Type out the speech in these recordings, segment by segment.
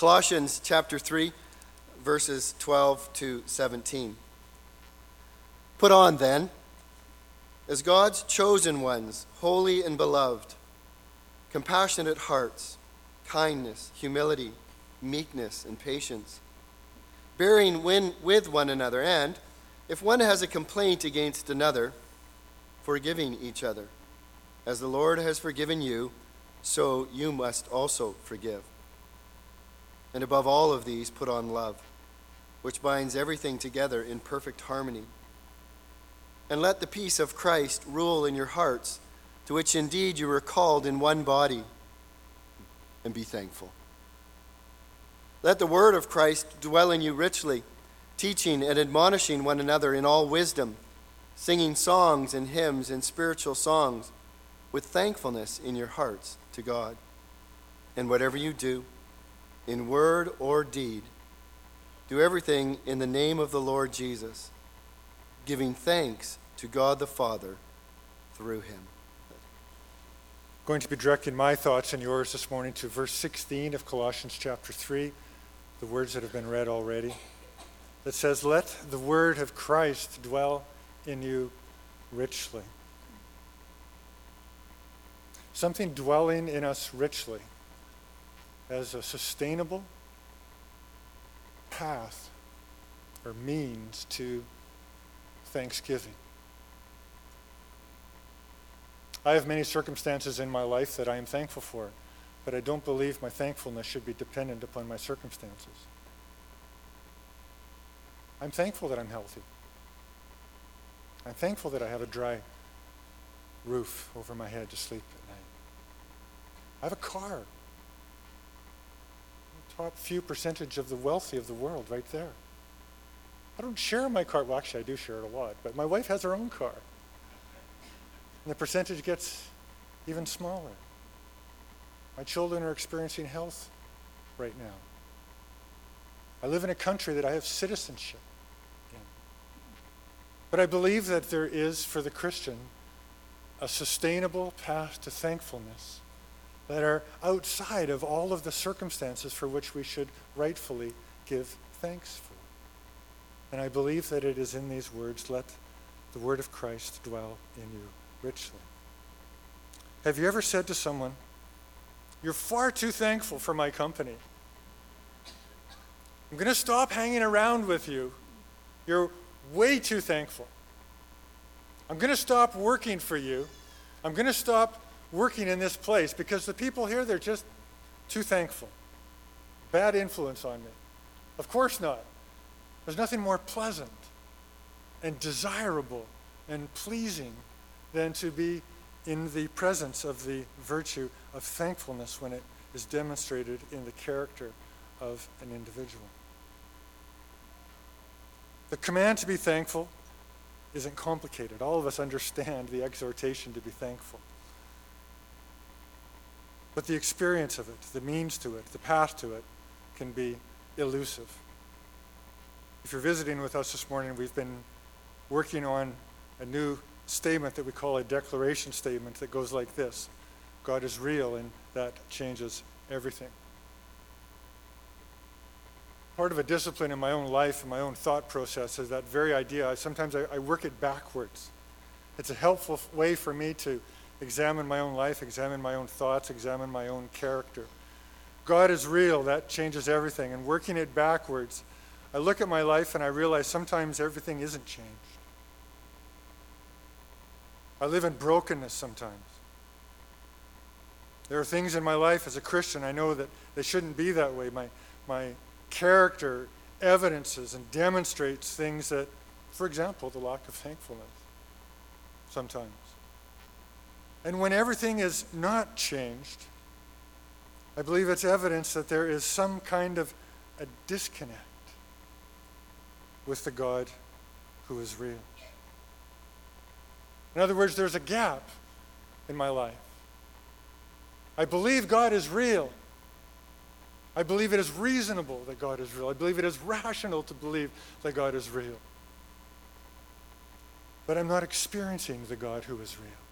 Colossians chapter 3, verses 12 to 17. Put on then, as God's chosen ones, holy and beloved, compassionate hearts, kindness, humility, meekness, and patience, bearing with one another, and, if one has a complaint against another, forgiving each other. As the Lord has forgiven you, so you must also forgive. And above all of these, put on love, which binds everything together in perfect harmony. And let the peace of Christ rule in your hearts, to which indeed you were called in one body, and be thankful. Let the word of Christ dwell in you richly, teaching and admonishing one another in all wisdom, singing songs and hymns and spiritual songs with thankfulness in your hearts to God. And whatever you do, in word or deed, do everything in the name of the Lord Jesus, giving thanks to God the Father through him. I'm going to be directing my thoughts and yours this morning to verse 16 of Colossians chapter 3, the words that have been read already, that says, Let the word of Christ dwell in you richly. Something dwelling in us richly as a sustainable path or means to thanksgiving. I have many circumstances in my life that I am thankful for, but I don't believe my thankfulness should be dependent upon my circumstances. I'm thankful that I'm healthy. I'm thankful that I have a dry roof over my head to sleep at night. I have a car. Top few percentage of the wealthy of the world right there. I don't share my car. Well, actually, I do share it a lot, but my wife has her own car. And the percentage gets even smaller. My children are experiencing health right now. I live in a country that I have citizenship in. But I believe that there is, for the Christian, a sustainable path to thankfulness that are outside of all of the circumstances for which we should rightfully give thanks for. And I believe that it is in these words, let the word of Christ dwell in you richly. Have you ever said to someone, You're far too thankful for my company? I'm going to stop hanging around with you. You're way too thankful. I'm going to stop working for you. I'm going to stop working in this place because the people here, they're just too thankful. Bad influence on me. Of course not. There's nothing more pleasant and desirable and pleasing than to be in the presence of the virtue of thankfulness when it is demonstrated in the character of an individual. The command to be thankful isn't complicated. All of us understand the exhortation to be thankful. But the experience of it, the means to it, the path to it, can be elusive. If you're visiting with us this morning, we've been working on a new statement that we call a declaration statement that goes like this God is real, and that changes everything. Part of a discipline in my own life and my own thought process is that very idea. Sometimes I, I work it backwards. It's a helpful way for me to examine my own life, examine my own thoughts, examine my own character. God is real, that changes everything. And working it backwards, I look at my life and I realize sometimes everything isn't changed. I live in brokenness sometimes. There are things in my life as a Christian I know that they shouldn't be that way. My, my character evidences and demonstrates things that, for example, the lack of thankfulness sometimes. And when everything is not changed, I believe it's evidence that there is some kind of a disconnect with the God who is real. In other words, there's a gap in my life. I believe God is real. I believe it is reasonable that God is real. I believe it is rational to believe that God is real. But I'm not experiencing the God who is real.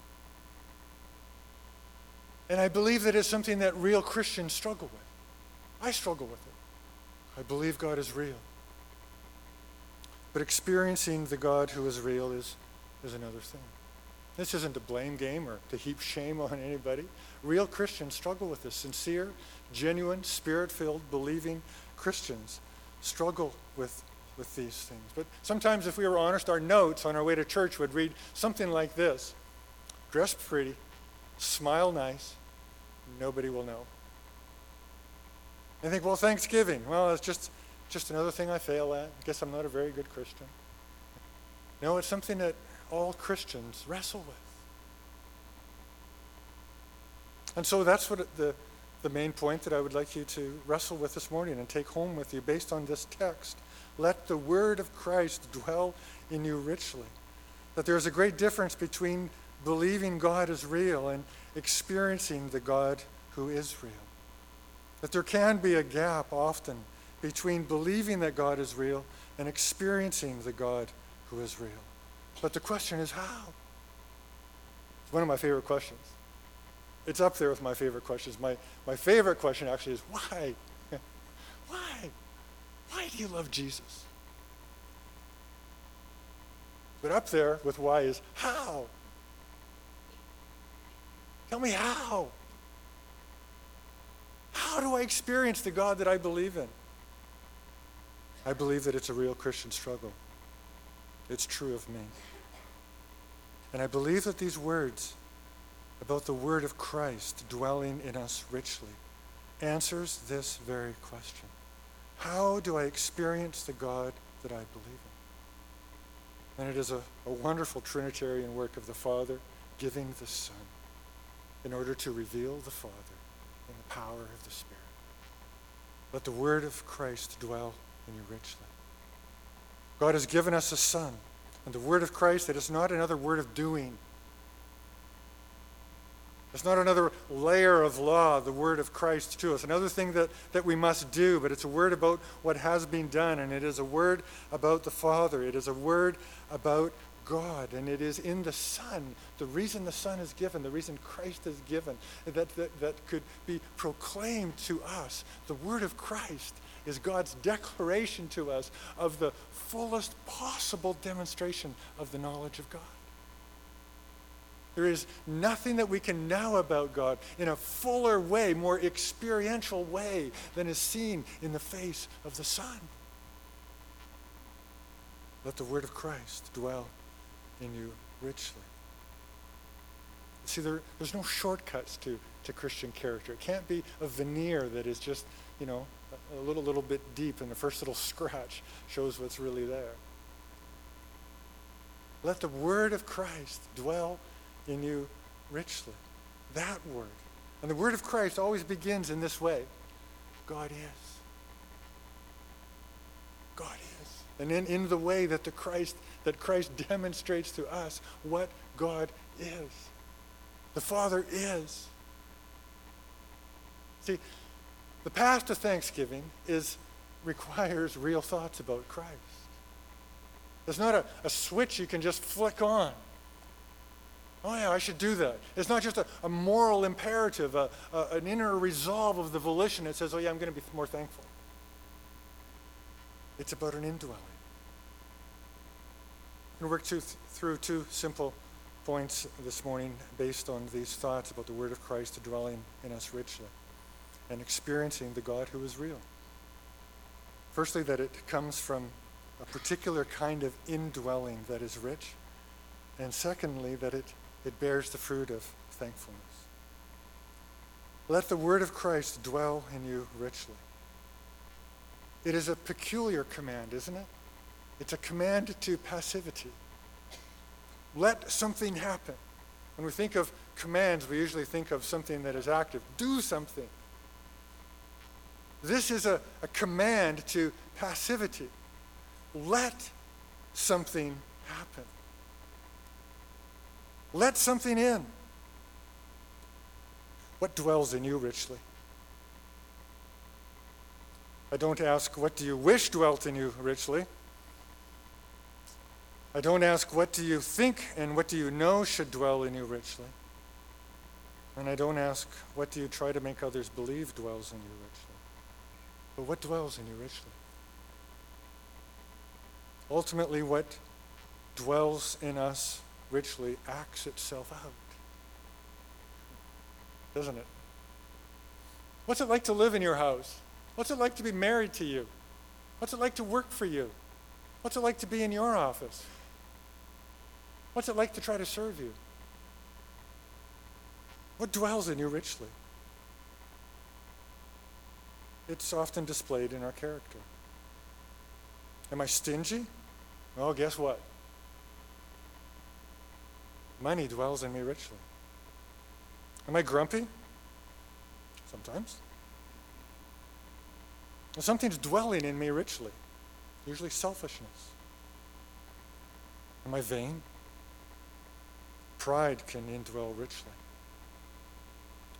And I believe that it's something that real Christians struggle with. I struggle with it. I believe God is real. But experiencing the God who is real is, is another thing. This isn't a blame game or to heap shame on anybody. Real Christians struggle with this. Sincere, genuine, spirit filled, believing Christians struggle with, with these things. But sometimes, if we were honest, our notes on our way to church would read something like this Dress pretty, smile nice, nobody will know. And think, well, Thanksgiving. Well, it's just, just another thing I fail at. I guess I'm not a very good Christian. No, it's something that all Christians wrestle with. And so that's what the, the main point that I would like you to wrestle with this morning and take home with you based on this text. Let the word of Christ dwell in you richly. That there is a great difference between believing God is real and experiencing the God who is real. That there can be a gap often between believing that God is real and experiencing the God who is real. But the question is how? It's one of my favorite questions. It's up there with my favorite questions. My, my favorite question actually is why? why? Why do you love Jesus? But up there with why is how? Tell me how. How do I experience the God that I believe in? I believe that it's a real Christian struggle. It's true of me. And I believe that these words about the word of Christ dwelling in us richly answers this very question. How do I experience the God that I believe in? And it is a, a wonderful Trinitarian work of the Father giving the Son in order to reveal the Father in the power of the Spirit. Let the word of Christ dwell in you richly. God has given us a Son, and the word of Christ, it is not another word of doing. It's not another layer of law, the word of Christ to us. Another thing that, that we must do, but it's a word about what has been done, and it is a word about the Father. It is a word about God, and it is in the Son, the reason the Son is given, the reason Christ is given, that, that, that could be proclaimed to us. The word of Christ is God's declaration to us of the fullest possible demonstration of the knowledge of God. There is nothing that we can know about God in a fuller way, more experiential way than is seen in the face of the Son. Let the word of Christ dwell in you richly. See, there, there's no shortcuts to, to Christian character. It can't be a veneer that is just, you know, a, a little, little bit deep and the first little scratch shows what's really there. Let the word of Christ dwell in you richly. That word. And the word of Christ always begins in this way God is. God is. And in, in the way that the Christ that Christ demonstrates to us what God is. The Father is. See, the path to Thanksgiving is requires real thoughts about Christ. It's not a, a switch you can just flick on. Oh, yeah, I should do that. It's not just a, a moral imperative, a, a, an inner resolve of the volition that says, oh, yeah, I'm going to be more thankful. It's about an indwelling. I'm going to work through two simple points this morning based on these thoughts about the Word of Christ dwelling in us richly and experiencing the God who is real. Firstly, that it comes from a particular kind of indwelling that is rich. And secondly, that it it bears the fruit of thankfulness. Let the word of Christ dwell in you richly. It is a peculiar command, isn't it? It's a command to passivity. Let something happen. When we think of commands, we usually think of something that is active. Do something. This is a, a command to passivity. Let something happen. Let something in. What dwells in you richly? I don't ask, what do you wish dwelt in you richly? I don't ask, what do you think and what do you know should dwell in you richly? And I don't ask, what do you try to make others believe dwells in you richly? But what dwells in you richly? Ultimately, what dwells in us richly acts itself out. Doesn't it? What's it like to live in your house? What's it like to be married to you? What's it like to work for you? What's it like to be in your office? What's it like to try to serve you? What dwells in you richly? It's often displayed in our character. Am I stingy? Well, guess what? Money dwells in me richly. Am I grumpy? Sometimes. Something's dwelling in me richly, usually selfishness. Am I vain? Pride can indwell richly.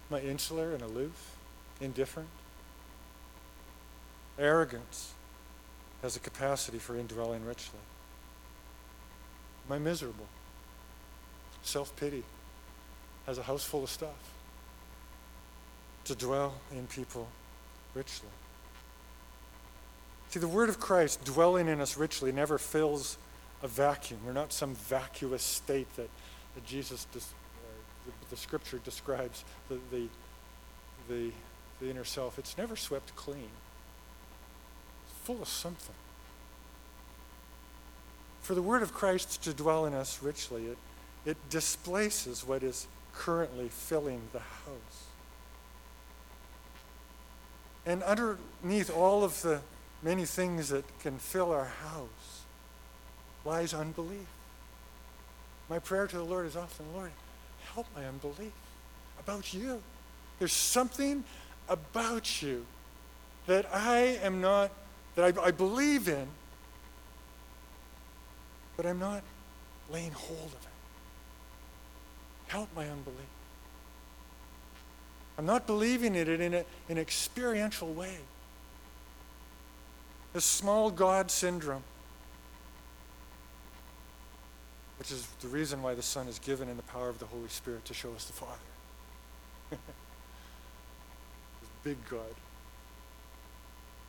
Am I insular and aloof, indifferent? Arrogance has a capacity for indwelling richly. Am I miserable? Self pity has a house full of stuff to dwell in people richly. See, the word of Christ dwelling in us richly never fills a vacuum. We're not some vacuous state that, that Jesus, des- uh, the, the, scripture describes the, the, the, the inner self. It's never swept clean, it's full of something. For the word of Christ to dwell in us richly, it, it displaces what is currently filling the house. And underneath all of the many things that can fill our house lies unbelief. My prayer to the Lord is often, Lord, help my unbelief about you. There's something about you that I am not, that I, I believe in, but I'm not laying hold of it. Help my unbelief. I'm not believing it in, a, in an experiential way. The small God syndrome, which is the reason why the Son is given in the power of the Holy Spirit to show us the Father. big God.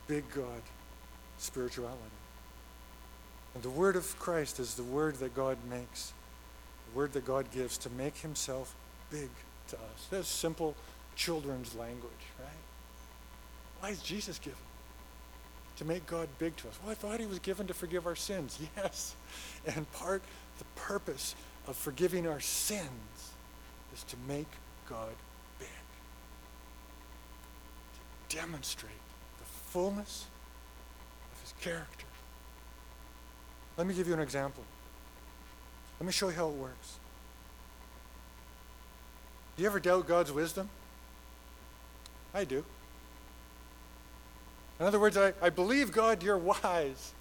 Big God spirituality. And the word of Christ is the word that God makes, the word that God gives to make himself big to us. That's simple children's language, right? Why is Jesus given? To make God big to us. Well, I thought he was given to forgive our sins. Yes. And part, the purpose of forgiving our sins is to make God big. To demonstrate the fullness of his character. Let me give you an example. Let me show you how it works. Do you ever doubt God's wisdom? I do. In other words, I, I believe, God, you're wise.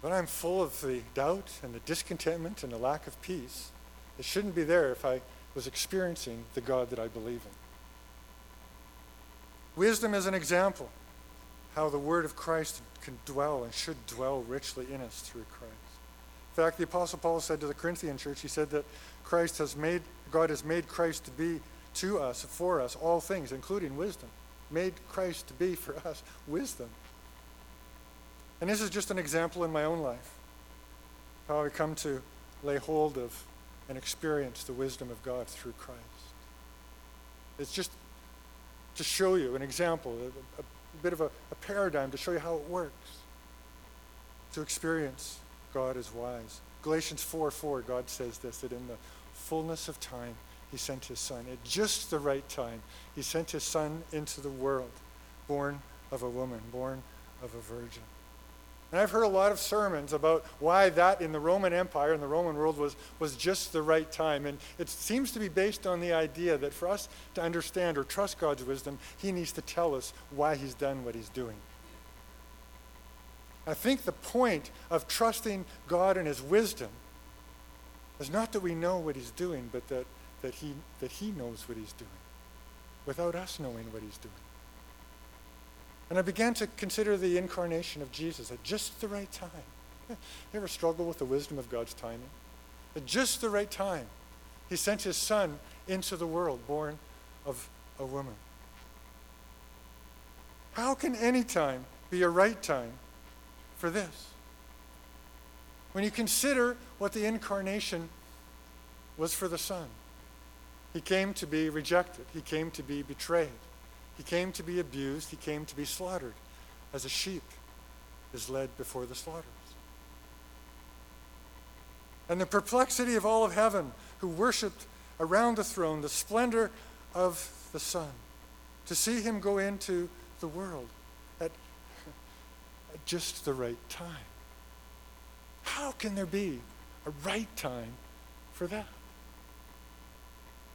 But I'm full of the doubt and the discontentment and the lack of peace that shouldn't be there if I was experiencing the God that I believe in. Wisdom is an example how the word of Christ can dwell and should dwell richly in us through Christ. In fact, the Apostle Paul said to the Corinthian church, he said that Christ has made, God has made Christ to be to us, for us, all things, including wisdom. Made Christ to be for us wisdom. And this is just an example in my own life how I come to lay hold of and experience the wisdom of God through Christ. It's just to show you an example, a, a bit of a, a paradigm to show you how it works. To experience God as wise. Galatians 4 4, God says this that in the fullness of time, he sent his son. At just the right time, he sent his son into the world, born of a woman, born of a virgin. And I've heard a lot of sermons about why that in the Roman Empire, in the Roman world, was, was just the right time. And it seems to be based on the idea that for us to understand or trust God's wisdom, he needs to tell us why he's done what he's doing. I think the point of trusting God and his wisdom is not that we know what he's doing, but that that he, that he knows what he's doing without us knowing what he's doing. And I began to consider the incarnation of Jesus at just the right time. You ever struggle with the wisdom of God's timing? At just the right time, he sent his son into the world, born of a woman. How can any time be a right time for this? When you consider what the incarnation was for the Son, He came to be rejected, He came to be betrayed, He came to be abused, He came to be slaughtered, as a sheep is led before the slaughterers. And the perplexity of all of heaven who worshiped around the throne the splendor of the Son, to see Him go into the world at, at just the right time. How can there be a right time for that?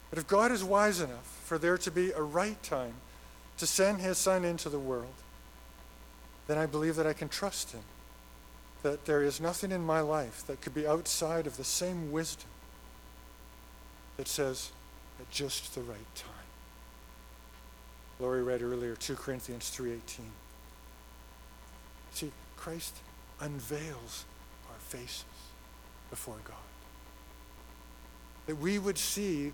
But if God is wise enough for there to be a right time to send his son into the world, then I believe that I can trust him. That there is nothing in my life that could be outside of the same wisdom that says at just the right time. Laurie read earlier 2 Corinthians 3:18. See, Christ unveils our faces before God. That we would see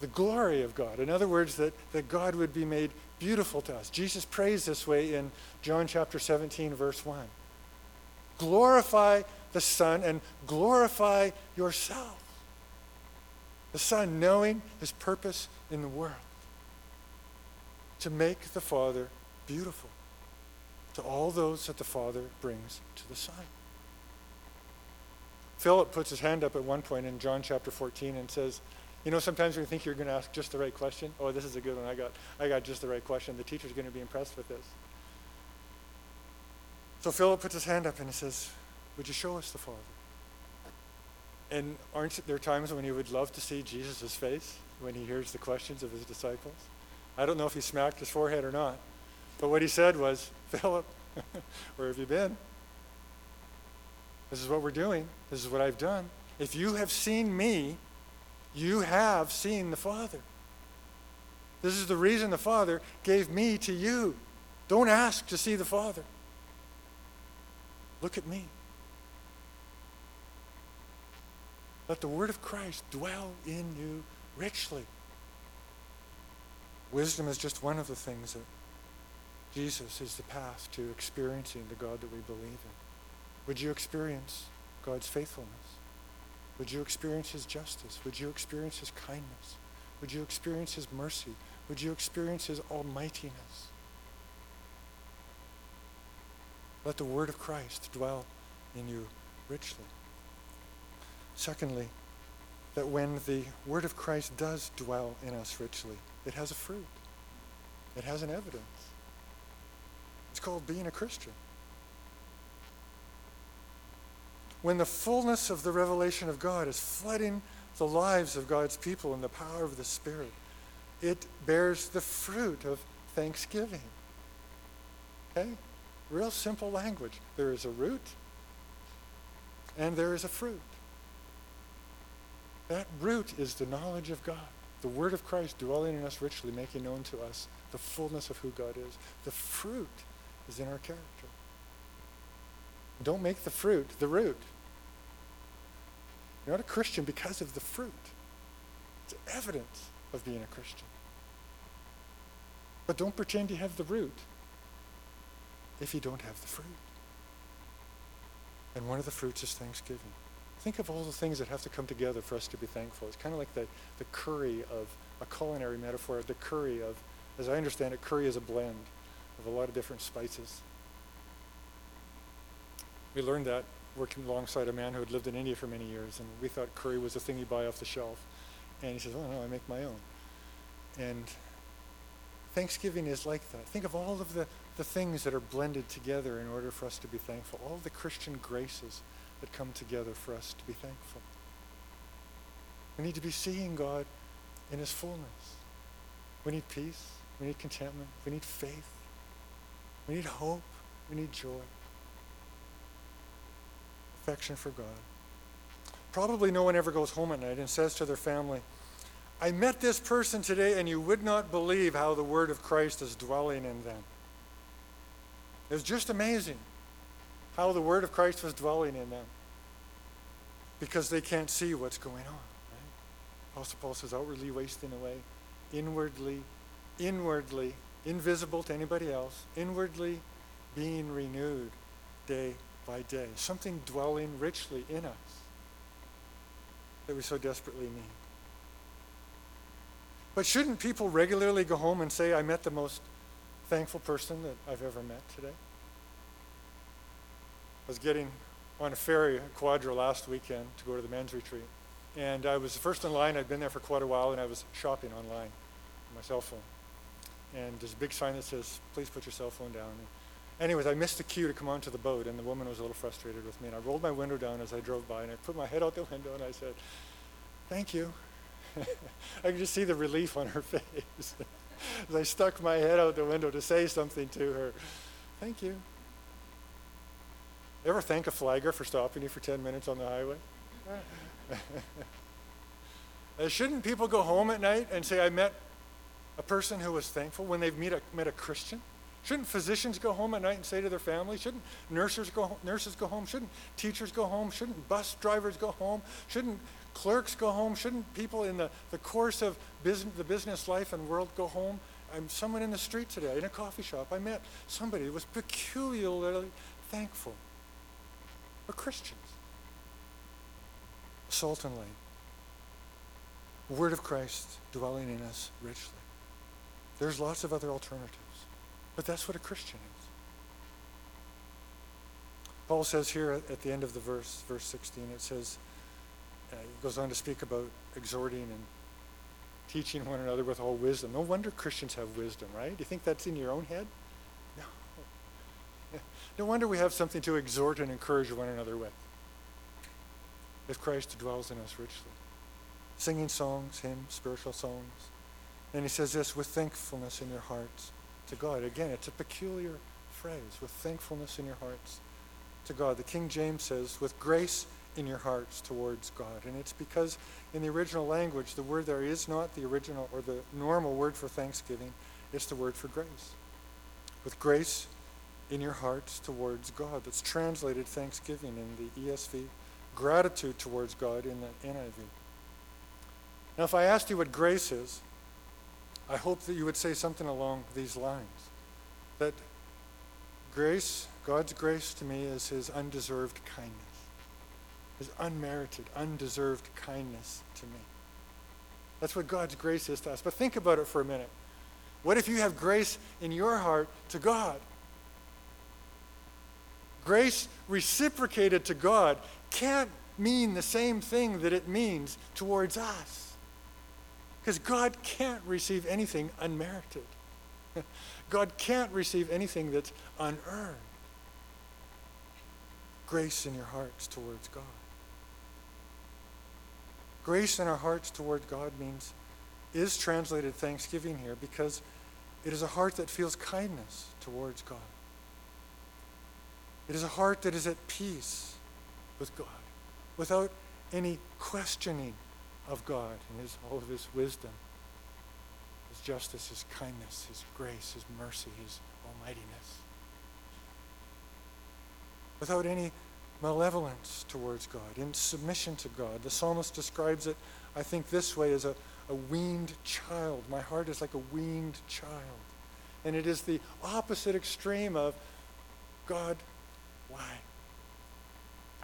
the glory of God. In other words, that, that God would be made beautiful to us. Jesus prays this way in John chapter 17, verse 1. Glorify the Son and glorify yourself. The Son knowing his purpose in the world to make the Father beautiful to all those that the Father brings to the Son. Philip puts his hand up at one point in John chapter 14 and says, you know, sometimes when you think you're going to ask just the right question, oh, this is a good one. I got, I got just the right question. The teacher's going to be impressed with this. So Philip puts his hand up and he says, Would you show us the Father? And aren't there times when he would love to see Jesus' face when he hears the questions of his disciples? I don't know if he smacked his forehead or not, but what he said was, Philip, where have you been? This is what we're doing. This is what I've done. If you have seen me, you have seen the Father. This is the reason the Father gave me to you. Don't ask to see the Father. Look at me. Let the word of Christ dwell in you richly. Wisdom is just one of the things that Jesus is the path to experiencing the God that we believe in. Would you experience God's faithfulness? Would you experience his justice? Would you experience his kindness? Would you experience his mercy? Would you experience his almightiness? Let the word of Christ dwell in you richly. Secondly, that when the word of Christ does dwell in us richly, it has a fruit. It has an evidence. It's called being a Christian. When the fullness of the revelation of God is flooding the lives of God's people in the power of the Spirit, it bears the fruit of thanksgiving. Okay? Real simple language. There is a root and there is a fruit. That root is the knowledge of God, the Word of Christ dwelling in us richly, making known to us the fullness of who God is. The fruit is in our character. Don't make the fruit the root. You're not a Christian because of the fruit. It's evidence of being a Christian. But don't pretend you have the root if you don't have the fruit. And one of the fruits is thanksgiving. Think of all the things that have to come together for us to be thankful. It's kind of like the, the curry of a culinary metaphor, the curry of, as I understand it, curry is a blend of a lot of different spices. We learned that working alongside a man who had lived in India for many years, and we thought curry was a thing you buy off the shelf. And he says, "Oh no, I make my own." And Thanksgiving is like that. Think of all of the, the things that are blended together in order for us to be thankful. All the Christian graces that come together for us to be thankful. We need to be seeing God in his fullness. We need peace. We need contentment. We need faith. We need hope. We need joy affection for God. Probably no one ever goes home at night and says to their family, I met this person today and you would not believe how the word of Christ is dwelling in them. It's just amazing how the word of Christ was dwelling in them because they can't see what's going on. Right? Apostle Paul says, outwardly wasting away, inwardly, inwardly invisible to anybody else, inwardly being renewed day by day, something dwelling richly in us that we so desperately need. But shouldn't people regularly go home and say, I met the most thankful person that I've ever met today? I was getting on a ferry at Quadra last weekend to go to the men's retreat. And I was the first in line. I'd been there for quite a while, and I was shopping online on my cell phone. And there's a big sign that says, please put your cell phone down. And anyways, I missed the cue to come onto the boat, and the woman was a little frustrated with me. And I rolled my window down as I drove by, and I put my head out the window, and I said, thank you. I could just see the relief on her face as I stuck my head out the window to say something to her. Thank you. Ever thank a flagger for stopping you for 10 minutes on the highway? uh, shouldn't people go home at night and say, I met a person who was thankful when they've a, met a Christian? Shouldn't physicians go home at night and say to their family? Shouldn't nurses go, nurses go home? Shouldn't teachers go home? Shouldn't bus drivers go home? Shouldn't clerks go home? Shouldn't people in the, the course of business, the business life and world go home? I'm someone in the street today, in a coffee shop. I met somebody who was peculiarly thankful. For Christians. Salt and light. Word of Christ dwelling in us richly. There's lots of other alternatives, but that's what a Christian is. Paul says here at the end of the verse, verse 16, it says, uh, he goes on to speak about exhorting and teaching one another with all wisdom. No wonder Christians have wisdom, right? Do you think that's in your own head? No. no wonder we have something to exhort and encourage one another with. If Christ dwells in us richly. Singing songs, hymns, spiritual songs. And he says this with thankfulness in your hearts to God. Again, it's a peculiar phrase, with thankfulness in your hearts to God. The King James says, with grace in your hearts towards God. And it's because in the original language, the word there is not the original or the normal word for thanksgiving, it's the word for grace. With grace in your hearts towards God. That's translated thanksgiving in the ESV, gratitude towards God in the NIV. Now, if I asked you what grace is, I hope that you would say something along these lines. That grace, God's grace to me, is his undeserved kindness his unmerited, undeserved kindness to me. That's what God's grace is to us. But think about it for a minute. What if you have grace in your heart to God? Grace reciprocated to God can't mean the same thing that it means towards us. Because God can't receive anything unmerited. God can't receive anything that's unearned. Grace in your hearts towards God. Grace in our hearts toward God means, is translated thanksgiving here because it is a heart that feels kindness towards God. It is a heart that is at peace with God without any questioning of God and his, all of his wisdom, his justice, his kindness, his grace, his mercy, his almightiness. Without any malevolence towards God, in submission to God. The psalmist describes it, I think, this way as a, a weaned child. My heart is like a weaned child. And it is the opposite extreme of God, why?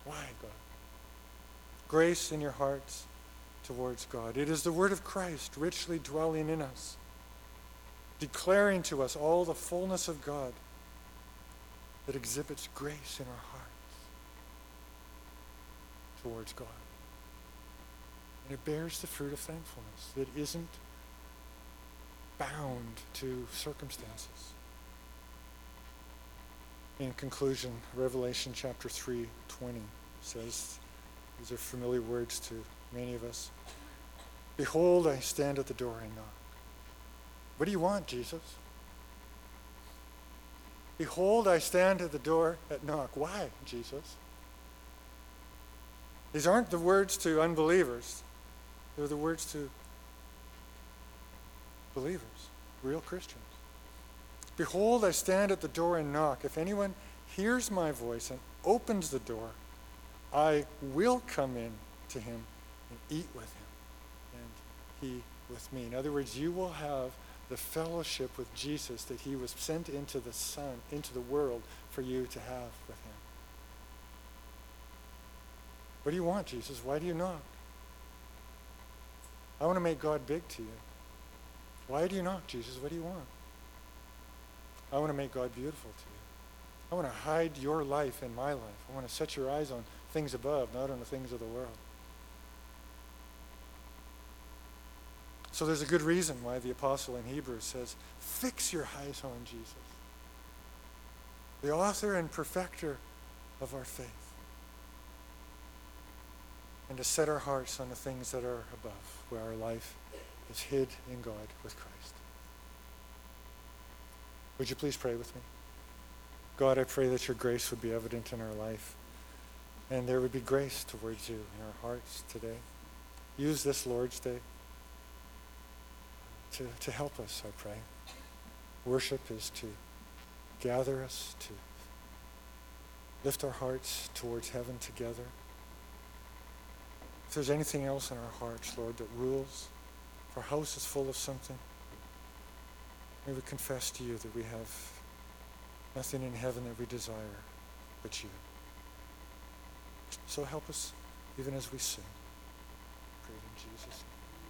Why, God? Grace in your hearts towards God. It is the word of Christ richly dwelling in us, declaring to us all the fullness of God that exhibits grace in our hearts towards God. And it bears the fruit of thankfulness that isn't bound to circumstances. In conclusion, Revelation chapter 3 20 says, these are familiar words to many of us. Behold, I stand at the door and knock. What do you want, Jesus? Behold, I stand at the door at knock. Why, Jesus? These aren't the words to unbelievers, they're the words to believers, real Christians. Behold, I stand at the door and knock. If anyone hears my voice and opens the door, I will come in to him and eat with him, and he with me. In other words, you will have the fellowship with Jesus that he was sent into the Son, into the world for you to have with him. What do you want, Jesus? Why do you knock? I want to make God big to you. Why do you knock, Jesus? What do you want? I want to make God beautiful to you. I want to hide your life in my life. I want to set your eyes on things above, not on the things of the world. So there's a good reason why the apostle in Hebrews says, fix your eyes on Jesus, the author and perfecter of our faith, and to set our hearts on the things that are above, where our life is hid in God with Christ. Would you please pray with me? God, I pray that your grace would be evident in our life and there would be grace towards you in our hearts today. Use this Lord's Day to, to help us, I pray. Worship is to gather us, to lift our hearts towards heaven together. If there's anything else in our hearts, Lord, that rules, if our house is full of something, may we confess to you that we have nothing in heaven that we desire but you. So help us even as we sing. Pray in Jesus' name.